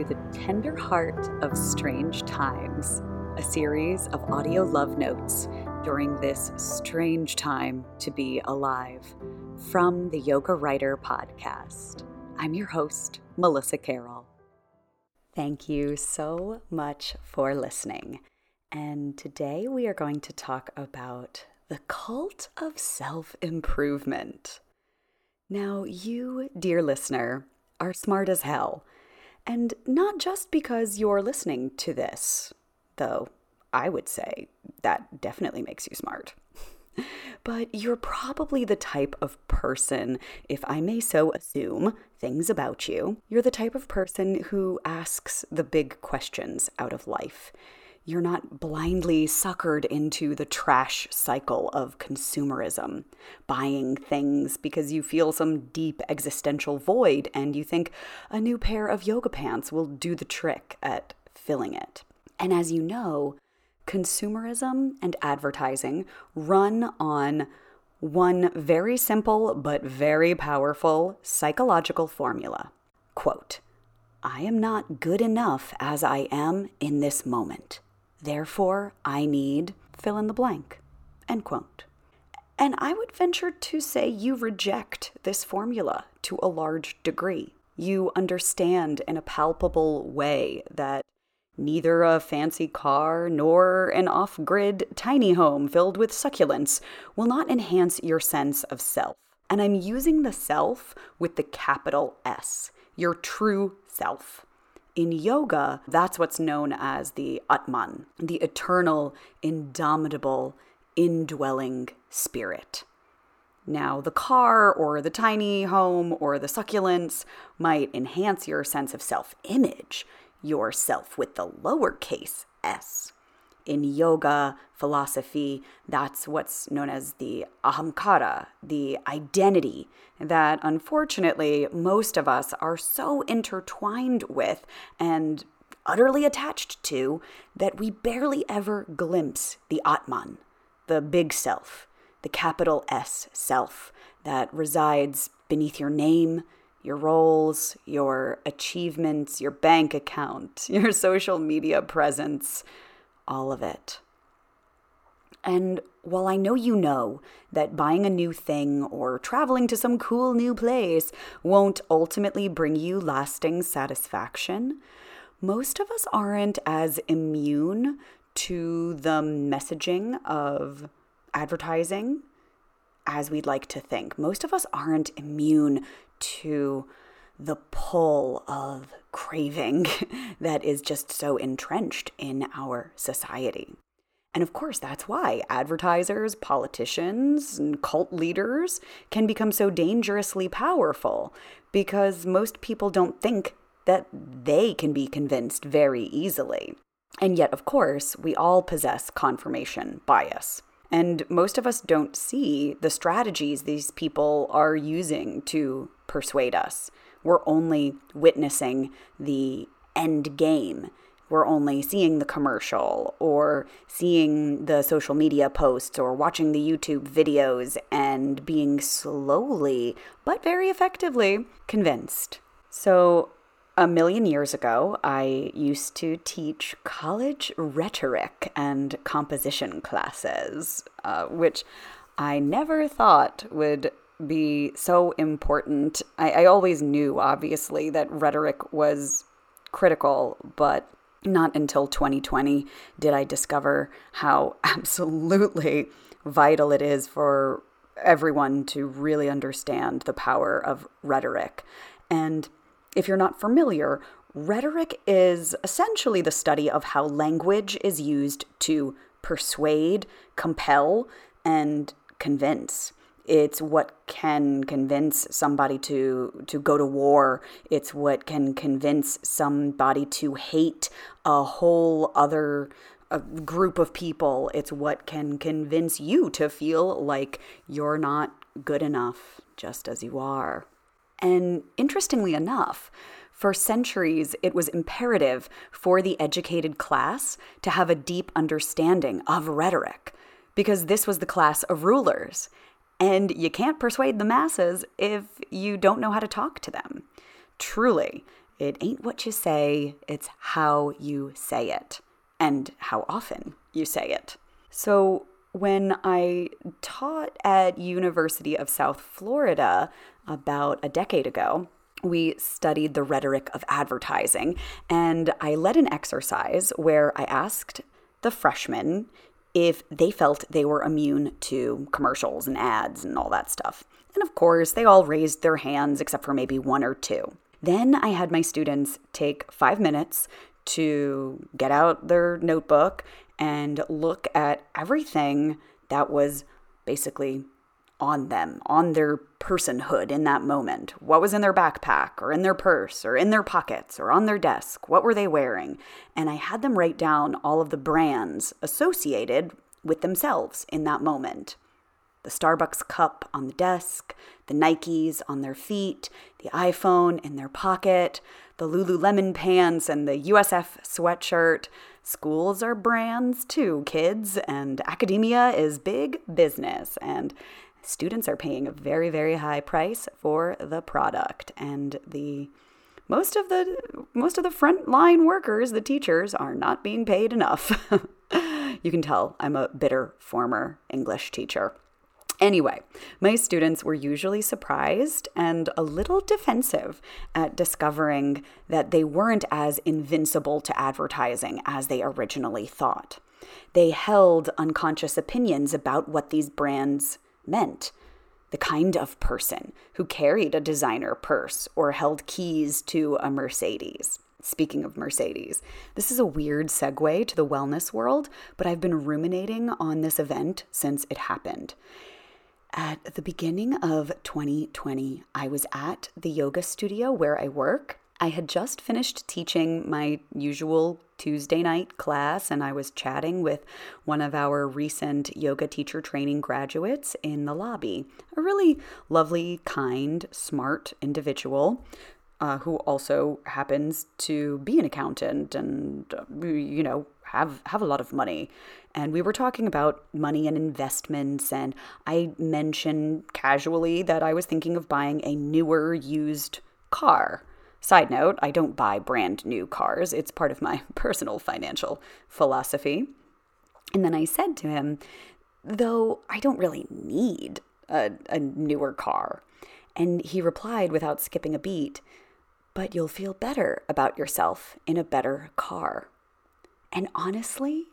to The Tender Heart of Strange Times, a series of audio love notes during this strange time to be alive from the Yoga Writer podcast. I'm your host, Melissa Carroll. Thank you so much for listening. And today we are going to talk about the cult of self improvement. Now, you, dear listener, are smart as hell. And not just because you're listening to this, though I would say that definitely makes you smart. but you're probably the type of person, if I may so assume things about you, you're the type of person who asks the big questions out of life you're not blindly suckered into the trash cycle of consumerism, buying things because you feel some deep existential void and you think a new pair of yoga pants will do the trick at filling it. And as you know, consumerism and advertising run on one very simple but very powerful psychological formula. Quote, I am not good enough as I am in this moment. Therefore, I need fill in the blank. End quote. And I would venture to say you reject this formula to a large degree. You understand in a palpable way that neither a fancy car nor an off grid tiny home filled with succulents will not enhance your sense of self. And I'm using the self with the capital S, your true self. In yoga, that's what's known as the Atman, the eternal, indomitable, indwelling spirit. Now, the car or the tiny home or the succulents might enhance your sense of self image, yourself with the lowercase s in yoga philosophy, that's what's known as the ahamkara, the identity that unfortunately most of us are so intertwined with and utterly attached to that we barely ever glimpse the Atman, the big self, the capital S self that resides beneath your name, your roles, your achievements, your bank account, your social media presence all of it. And while I know you know that buying a new thing or traveling to some cool new place won't ultimately bring you lasting satisfaction, most of us aren't as immune to the messaging of advertising as we'd like to think. Most of us aren't immune to the pull of craving that is just so entrenched in our society. And of course, that's why advertisers, politicians, and cult leaders can become so dangerously powerful because most people don't think that they can be convinced very easily. And yet, of course, we all possess confirmation bias. And most of us don't see the strategies these people are using to persuade us we're only witnessing the end game. We're only seeing the commercial or seeing the social media posts or watching the YouTube videos and being slowly, but very effectively, convinced. So, a million years ago, I used to teach college rhetoric and composition classes, uh, which I never thought would be so important. I, I always knew, obviously, that rhetoric was critical, but not until 2020 did I discover how absolutely vital it is for everyone to really understand the power of rhetoric. And if you're not familiar, rhetoric is essentially the study of how language is used to persuade, compel, and convince. It's what can convince somebody to to go to war. It's what can convince somebody to hate a whole other a group of people. It's what can convince you to feel like you're not good enough just as you are. And interestingly enough, for centuries, it was imperative for the educated class to have a deep understanding of rhetoric, because this was the class of rulers. And you can't persuade the masses if you don't know how to talk to them. Truly, It ain't what you say, it's how you say it and how often you say it. So, when I taught at University of South Florida about a decade ago, we studied the rhetoric of advertising and I led an exercise where I asked the freshmen if they felt they were immune to commercials and ads and all that stuff. And of course, they all raised their hands except for maybe one or two. Then I had my students take five minutes to get out their notebook and look at everything that was basically on them, on their personhood in that moment. What was in their backpack or in their purse or in their pockets or on their desk? What were they wearing? And I had them write down all of the brands associated with themselves in that moment. The Starbucks cup on the desk, the Nikes on their feet, the iPhone in their pocket, the Lululemon pants and the USF sweatshirt. Schools are brands too, kids, and academia is big business. And students are paying a very, very high price for the product. And the most of the most of the frontline workers, the teachers, are not being paid enough. you can tell I'm a bitter former English teacher. Anyway, my students were usually surprised and a little defensive at discovering that they weren't as invincible to advertising as they originally thought. They held unconscious opinions about what these brands meant. The kind of person who carried a designer purse or held keys to a Mercedes. Speaking of Mercedes, this is a weird segue to the wellness world, but I've been ruminating on this event since it happened. At the beginning of 2020, I was at the yoga studio where I work. I had just finished teaching my usual Tuesday night class, and I was chatting with one of our recent yoga teacher training graduates in the lobby. A really lovely, kind, smart individual uh, who also happens to be an accountant and, uh, you know, have have a lot of money and we were talking about money and investments and i mentioned casually that i was thinking of buying a newer used car side note i don't buy brand new cars. It's part of my personal financial philosophy. And then i said to him though i don't really need a, a newer car. And he replied without skipping a beat but you'll feel better about yourself in a better car. And honestly,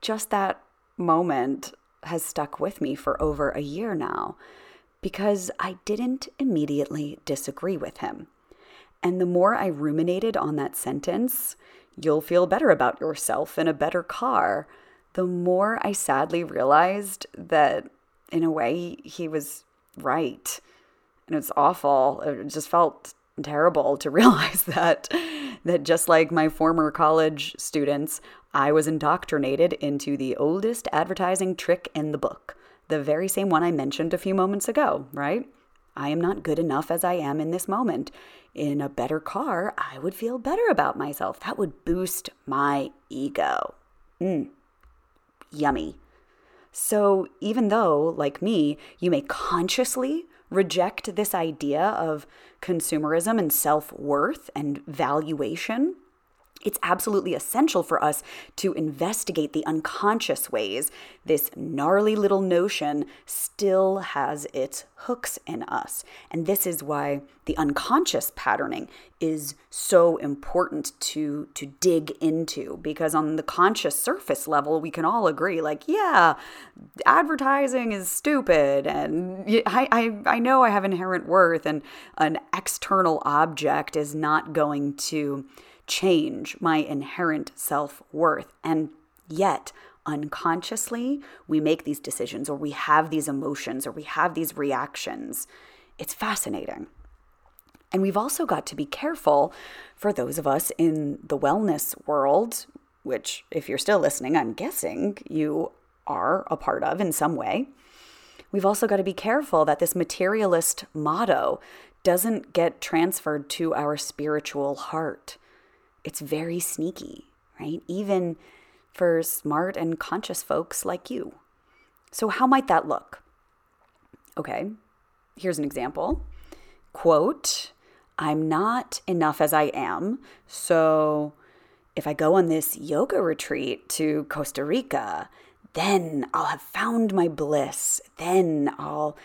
just that moment has stuck with me for over a year now because I didn't immediately disagree with him. And the more I ruminated on that sentence, you'll feel better about yourself in a better car, the more I sadly realized that in a way he was right. And it's awful. It just felt terrible to realize that that just like my former college students, I was indoctrinated into the oldest advertising trick in the book, the very same one I mentioned a few moments ago, right? I am not good enough as I am in this moment. In a better car, I would feel better about myself. That would boost my ego. Mmm, yummy. So, even though, like me, you may consciously reject this idea of consumerism and self worth and valuation, it's absolutely essential for us to investigate the unconscious ways this gnarly little notion still has its hooks in us. And this is why the unconscious patterning is so important to to dig into because on the conscious surface level we can all agree like yeah advertising is stupid and I, I I know I have inherent worth and an external object is not going to change my inherent self worth. And yet, unconsciously, we make these decisions or we have these emotions or we have these reactions. It's fascinating. And we've also got to be careful for those of us in the wellness world, which, if you're still listening, I'm guessing you are a part of in some way. We've also got to be careful that this materialist motto doesn't get transferred to our spiritual heart it's very sneaky, right? Even for smart and conscious folks like you. So, how might that look? Okay, here's an example. Quote, I'm not enough as I am. So if I go on this yoga retreat to Costa Rica, then I'll have found my bliss. Then I'll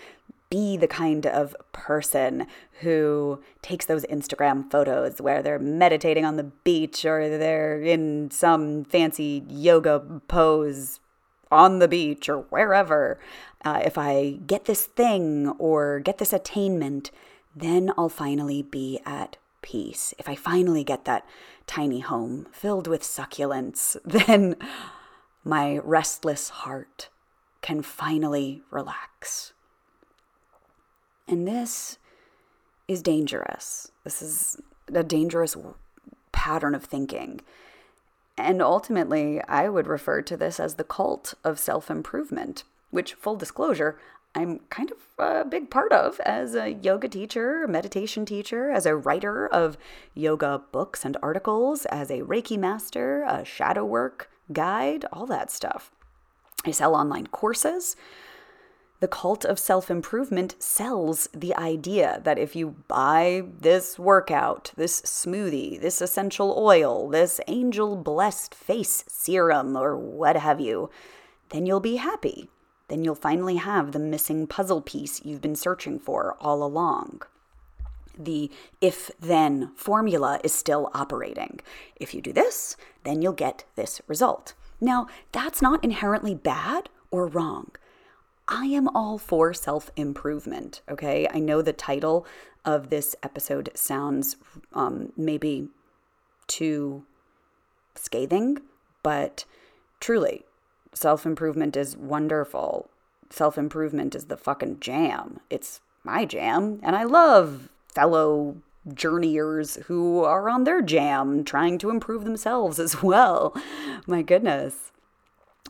be the kind of person who takes those Instagram photos where they're meditating on the beach or they're in some fancy yoga pose on the beach or wherever. Uh, if I get this thing or get this attainment, then I'll finally be at peace. If I finally get that tiny home filled with succulents, then my restless heart can finally relax. And this is dangerous. This is a dangerous pattern of thinking. And ultimately, I would refer to this as the cult of self improvement, which, full disclosure, I'm kind of a big part of as a yoga teacher, meditation teacher, as a writer of yoga books and articles, as a Reiki master, a shadow work guide, all that stuff. I sell online courses. The cult of self improvement sells the idea that if you buy this workout, this smoothie, this essential oil, this angel blessed face serum, or what have you, then you'll be happy then you'll finally have the missing puzzle piece you've been searching for all along. The if then formula is still operating. If you do this, then you'll get this result. Now, that's not inherently bad or wrong. I am all for self improvement, okay? I know the title of this episode sounds um, maybe too scathing, but truly, self improvement is wonderful. Self improvement is the fucking jam. It's my jam, and I love fellow journeyers who are on their jam trying to improve themselves as well. My goodness.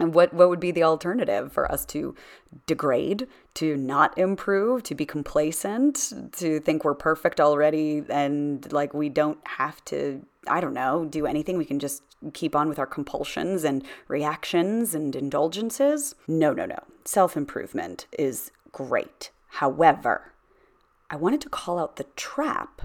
And what, what would be the alternative for us to degrade, to not improve, to be complacent, to think we're perfect already and like we don't have to, I don't know, do anything? We can just keep on with our compulsions and reactions and indulgences? No, no, no. Self improvement is great. However, I wanted to call out the trap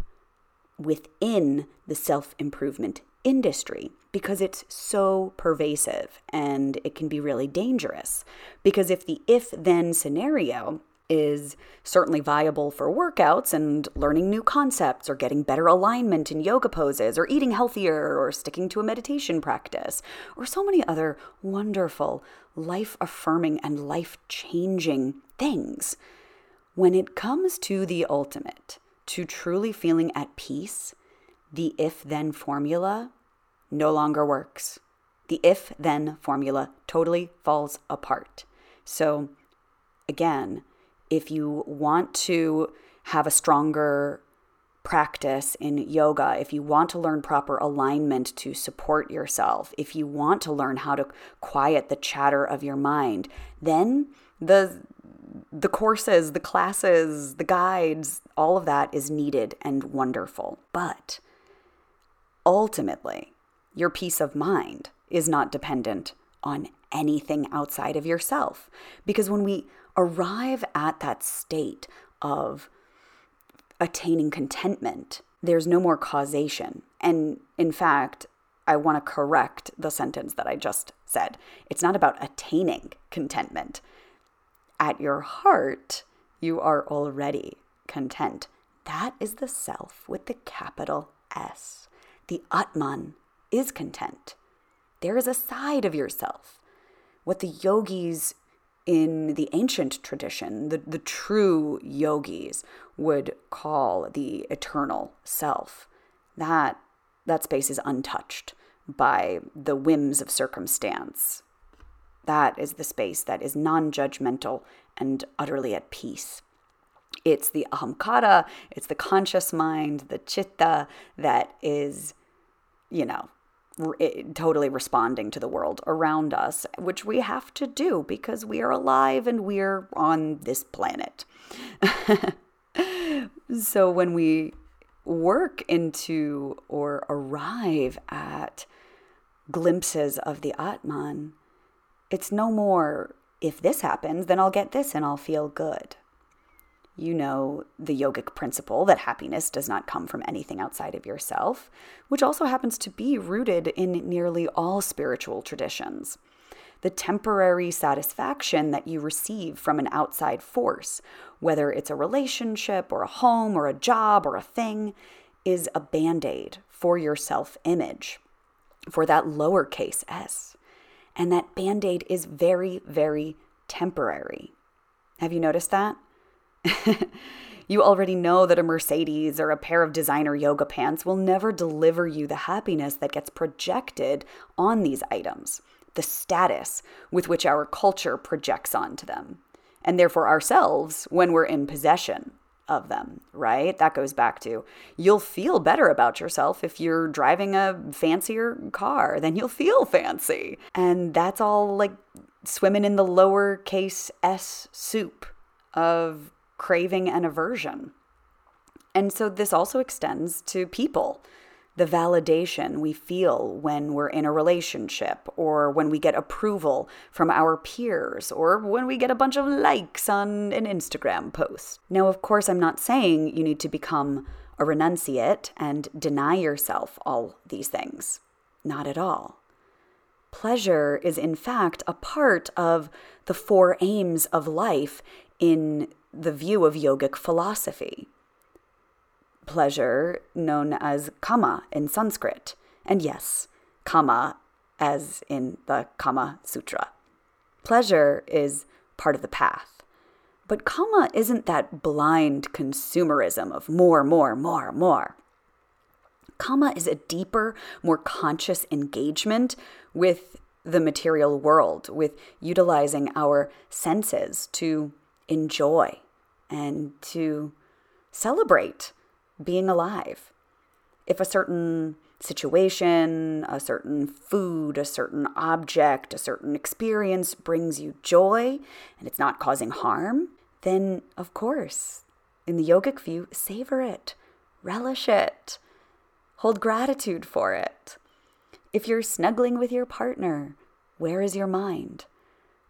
within the self improvement industry because it's so pervasive and it can be really dangerous. Because if the if then scenario is certainly viable for workouts and learning new concepts or getting better alignment in yoga poses or eating healthier or sticking to a meditation practice or so many other wonderful, life affirming, and life changing things. When it comes to the ultimate, to truly feeling at peace, the if then formula no longer works. The if then formula totally falls apart. So, again, if you want to have a stronger practice in yoga, if you want to learn proper alignment to support yourself, if you want to learn how to quiet the chatter of your mind, then the the courses, the classes, the guides, all of that is needed and wonderful. But ultimately, your peace of mind is not dependent on anything outside of yourself. Because when we arrive at that state of attaining contentment, there's no more causation. And in fact, I want to correct the sentence that I just said. It's not about attaining contentment. At your heart, you are already content. That is the self with the capital S. The Atman is content. There is a side of yourself. What the yogis in the ancient tradition, the, the true yogis would call the eternal self. That, that space is untouched by the whims of circumstance. That is the space that is non judgmental and utterly at peace. It's the ahamkara, it's the conscious mind, the chitta that is, you know, totally responding to the world around us, which we have to do because we are alive and we're on this planet. so when we work into or arrive at glimpses of the Atman, it's no more if this happens, then I'll get this and I'll feel good. You know the yogic principle that happiness does not come from anything outside of yourself, which also happens to be rooted in nearly all spiritual traditions. The temporary satisfaction that you receive from an outside force, whether it's a relationship or a home or a job or a thing, is a band aid for your self image, for that lowercase s. And that band aid is very, very temporary. Have you noticed that? you already know that a Mercedes or a pair of designer yoga pants will never deliver you the happiness that gets projected on these items, the status with which our culture projects onto them, and therefore ourselves when we're in possession of them, right? That goes back to you'll feel better about yourself if you're driving a fancier car, then you'll feel fancy. And that's all like swimming in the lowercase s soup of craving and aversion. And so this also extends to people. The validation we feel when we're in a relationship, or when we get approval from our peers, or when we get a bunch of likes on an Instagram post. Now, of course, I'm not saying you need to become a renunciate and deny yourself all these things. Not at all. Pleasure is, in fact, a part of the four aims of life in the view of yogic philosophy. Pleasure, known as kama in Sanskrit, and yes, kama as in the Kama Sutra. Pleasure is part of the path. But kama isn't that blind consumerism of more, more, more, more. Kama is a deeper, more conscious engagement with the material world, with utilizing our senses to enjoy and to celebrate being alive. If a certain situation, a certain food, a certain object, a certain experience brings you joy and it's not causing harm, then of course, in the yogic view, savor it, relish it, hold gratitude for it. If you're snuggling with your partner, where is your mind?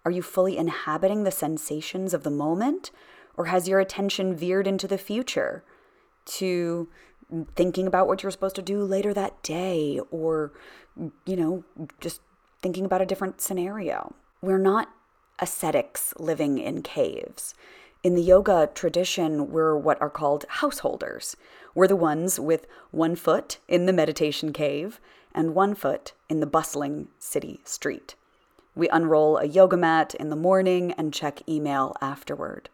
Are you fully inhabiting the sensations of the moment? Or has your attention veered into the future to thinking about what you're supposed to do later that day? Or, you know, just thinking about a different scenario? We're not ascetics living in caves. In the yoga tradition, we're what are called householders. We're the ones with one foot in the meditation cave and one foot in the bustling city street. We unroll a yoga mat in the morning and check email afterward.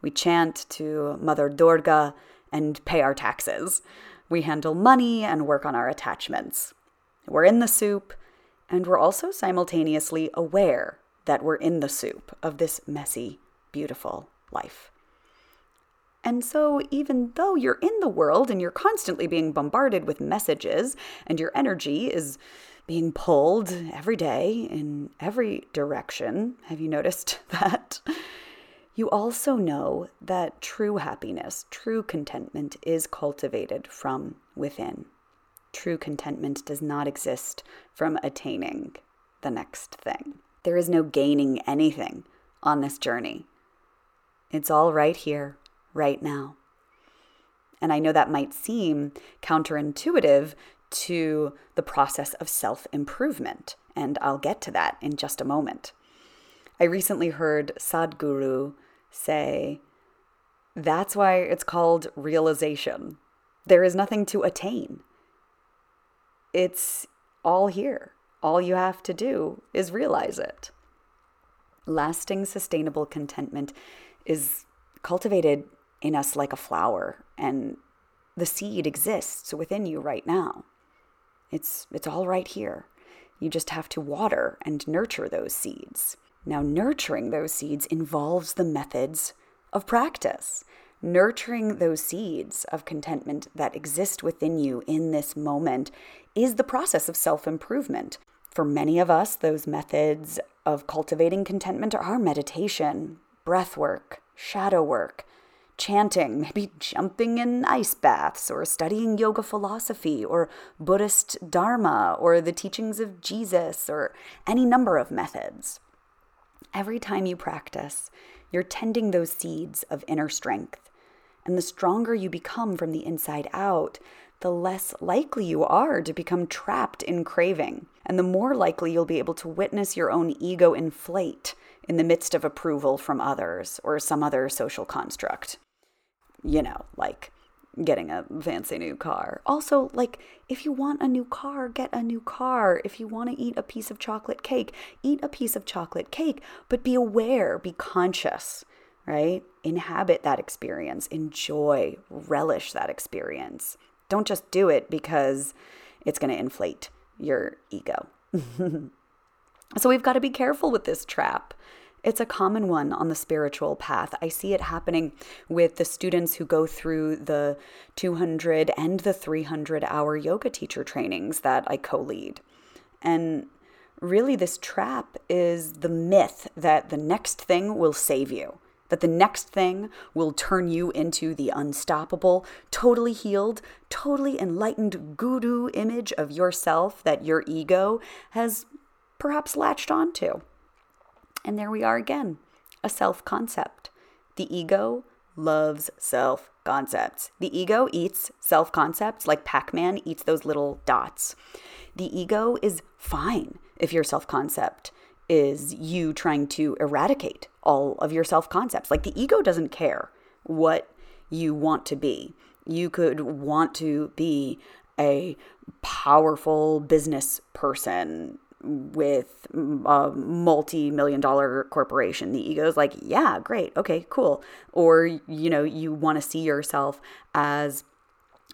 We chant to Mother Durga and pay our taxes. We handle money and work on our attachments. We're in the soup, and we're also simultaneously aware that we're in the soup of this messy, beautiful life. And so, even though you're in the world and you're constantly being bombarded with messages, and your energy is being pulled every day in every direction. Have you noticed that? You also know that true happiness, true contentment is cultivated from within. True contentment does not exist from attaining the next thing. There is no gaining anything on this journey. It's all right here, right now. And I know that might seem counterintuitive to the process of self improvement. And I'll get to that in just a moment. I recently heard Sadhguru say, That's why it's called realization. There is nothing to attain, it's all here. All you have to do is realize it. Lasting, sustainable contentment is cultivated in us like a flower, and the seed exists within you right now. It's, it's all right here. You just have to water and nurture those seeds. Now, nurturing those seeds involves the methods of practice. Nurturing those seeds of contentment that exist within you in this moment is the process of self improvement. For many of us, those methods of cultivating contentment are meditation, breath work, shadow work, chanting, maybe jumping in ice baths, or studying yoga philosophy, or Buddhist Dharma, or the teachings of Jesus, or any number of methods. Every time you practice, you're tending those seeds of inner strength, And the stronger you become from the inside out, the less likely you are to become trapped in craving. And the more likely you'll be able to witness your own ego inflate in the midst of approval from others or some other social construct. You know, like getting a fancy new car. Also, like, if you want a new car, get a new car. If you want to eat a piece of chocolate cake, eat a piece of chocolate cake, but be aware, be conscious, right? Inhabit that experience, enjoy, relish that experience. Don't just do it because it's going to inflate your ego. so we've got to be careful with this trap. It's a common one on the spiritual path. I see it happening with the students who go through the 200 and the 300 hour yoga teacher trainings that I co lead. And really, this trap is the myth that the next thing will save you, that the next thing will turn you into the unstoppable, totally healed, totally enlightened guru image of yourself that your ego has perhaps latched onto. And there we are again a self concept. The ego loves self concepts. The ego eats self concepts like Pac Man eats those little dots. The ego is fine if your self concept is you trying to eradicate all of your self concepts. Like the ego doesn't care what you want to be. You could want to be a powerful business person with a multi-million dollar corporation. The ego is like yeah great. Okay cool. Or you know you want to see yourself as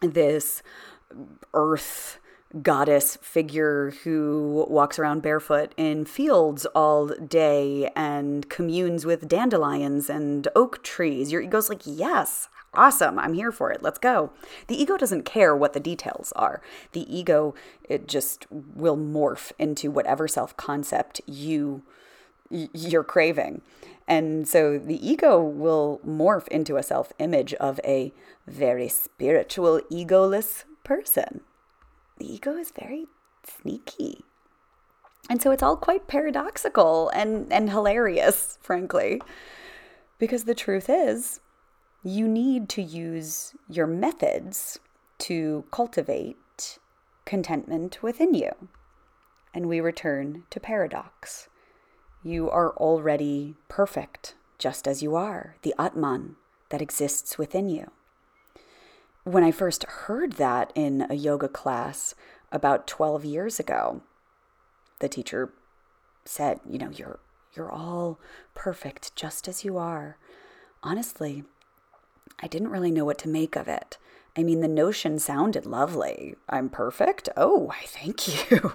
this earth goddess figure who walks around barefoot in fields all day and communes with dandelions and oak trees. Your ego's like yes awesome i'm here for it let's go. The ego doesn't care what the details are. The ego it just will morph into whatever self-concept you you're craving. And so the ego will morph into a self-image of a very spiritual egoless person the ego is very sneaky and so it's all quite paradoxical and and hilarious frankly because the truth is you need to use your methods to cultivate contentment within you. And we return to paradox. You are already perfect, just as you are, the Atman that exists within you. When I first heard that in a yoga class about 12 years ago, the teacher said, You know, you're, you're all perfect just as you are. Honestly, I didn't really know what to make of it. I mean, the notion sounded lovely. I'm perfect? Oh, I thank you.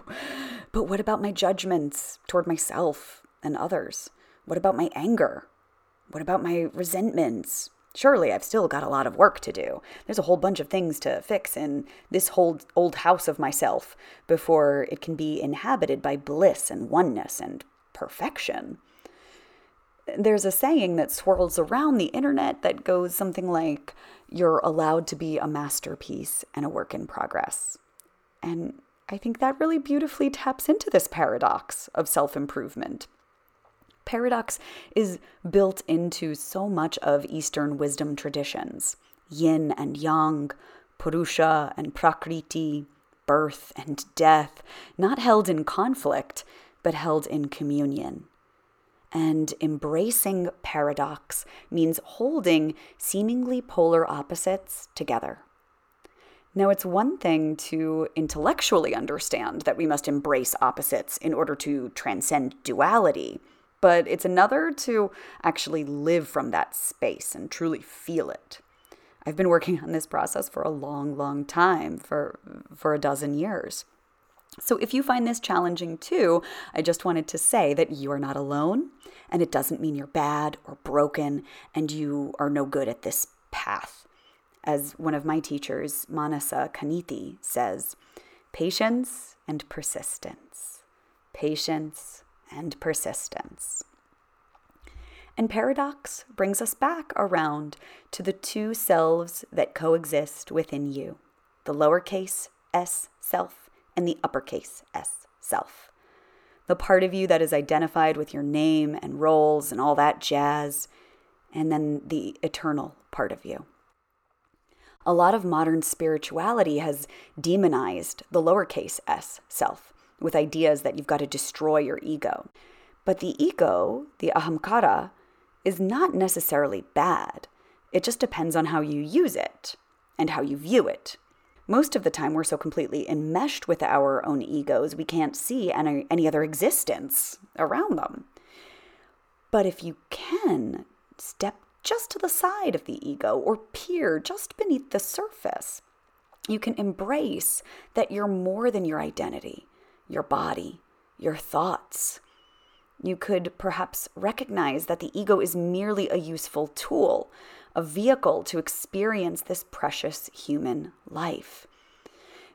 but what about my judgments toward myself and others? What about my anger? What about my resentments? Surely I've still got a lot of work to do. There's a whole bunch of things to fix in this whole old house of myself before it can be inhabited by bliss and oneness and perfection there's a saying that swirls around the internet that goes something like, You're allowed to be a masterpiece and a work in progress. And I think that really beautifully taps into this paradox of self improvement. Paradox is built into so much of Eastern wisdom traditions yin and yang, purusha and prakriti, birth and death, not held in conflict, but held in communion. And embracing paradox means holding seemingly polar opposites together. Now, it's one thing to intellectually understand that we must embrace opposites in order to transcend duality, but it's another to actually live from that space and truly feel it. I've been working on this process for a long, long time, for, for a dozen years. So, if you find this challenging too, I just wanted to say that you are not alone, and it doesn't mean you're bad or broken and you are no good at this path. As one of my teachers, Manasa Kaniti, says, patience and persistence. Patience and persistence. And paradox brings us back around to the two selves that coexist within you the lowercase s self and the uppercase S, self. The part of you that is identified with your name and roles and all that jazz, and then the eternal part of you, A lot of modern spirituality has demonized the lowercase s self with ideas that you've got to destroy your ego. But the ego, the ahamkara, is not necessarily bad. It just depends on how you use it and how you view it. Most of the time, we're so completely enmeshed with our own egos, we can't see any, any other existence around them. But if you can step just to the side of the ego or peer just beneath the surface, you can embrace that you're more than your identity, your body, your thoughts. You could perhaps recognize that the ego is merely a useful tool, a vehicle to experience this precious human life.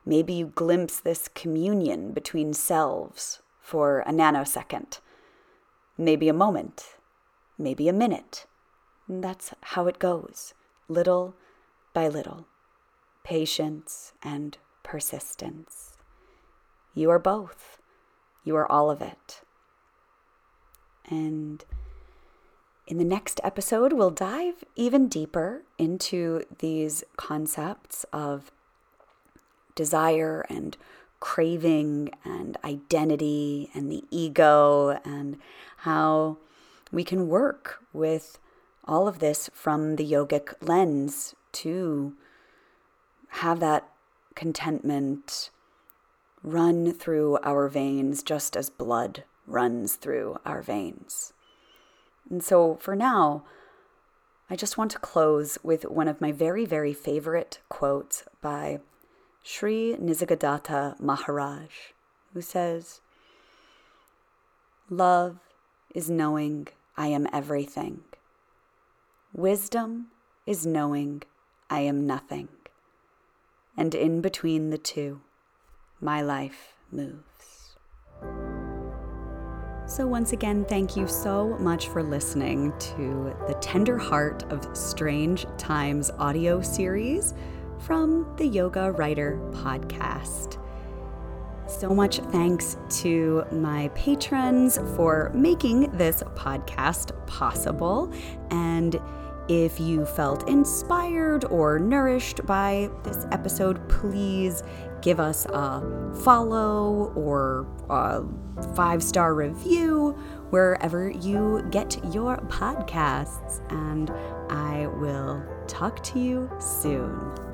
Maybe you glimpse this communion between selves for a nanosecond, maybe a moment, maybe a minute. That's how it goes, little by little. Patience and persistence. You are both. You are all of it. And in the next episode, we'll dive even deeper into these concepts of desire and craving and identity and the ego and how we can work with all of this from the yogic lens to have that contentment run through our veins just as blood runs through our veins. And so for now, I just want to close with one of my very, very favorite quotes by Sri Nisargadatta Maharaj, who says, Love is knowing I am everything. Wisdom is knowing I am nothing. And in between the two, my life moves. So, once again, thank you so much for listening to the Tender Heart of Strange Times audio series from the Yoga Writer podcast. So much thanks to my patrons for making this podcast possible. And if you felt inspired or nourished by this episode, please give us a follow or a five star review wherever you get your podcasts. And I will talk to you soon.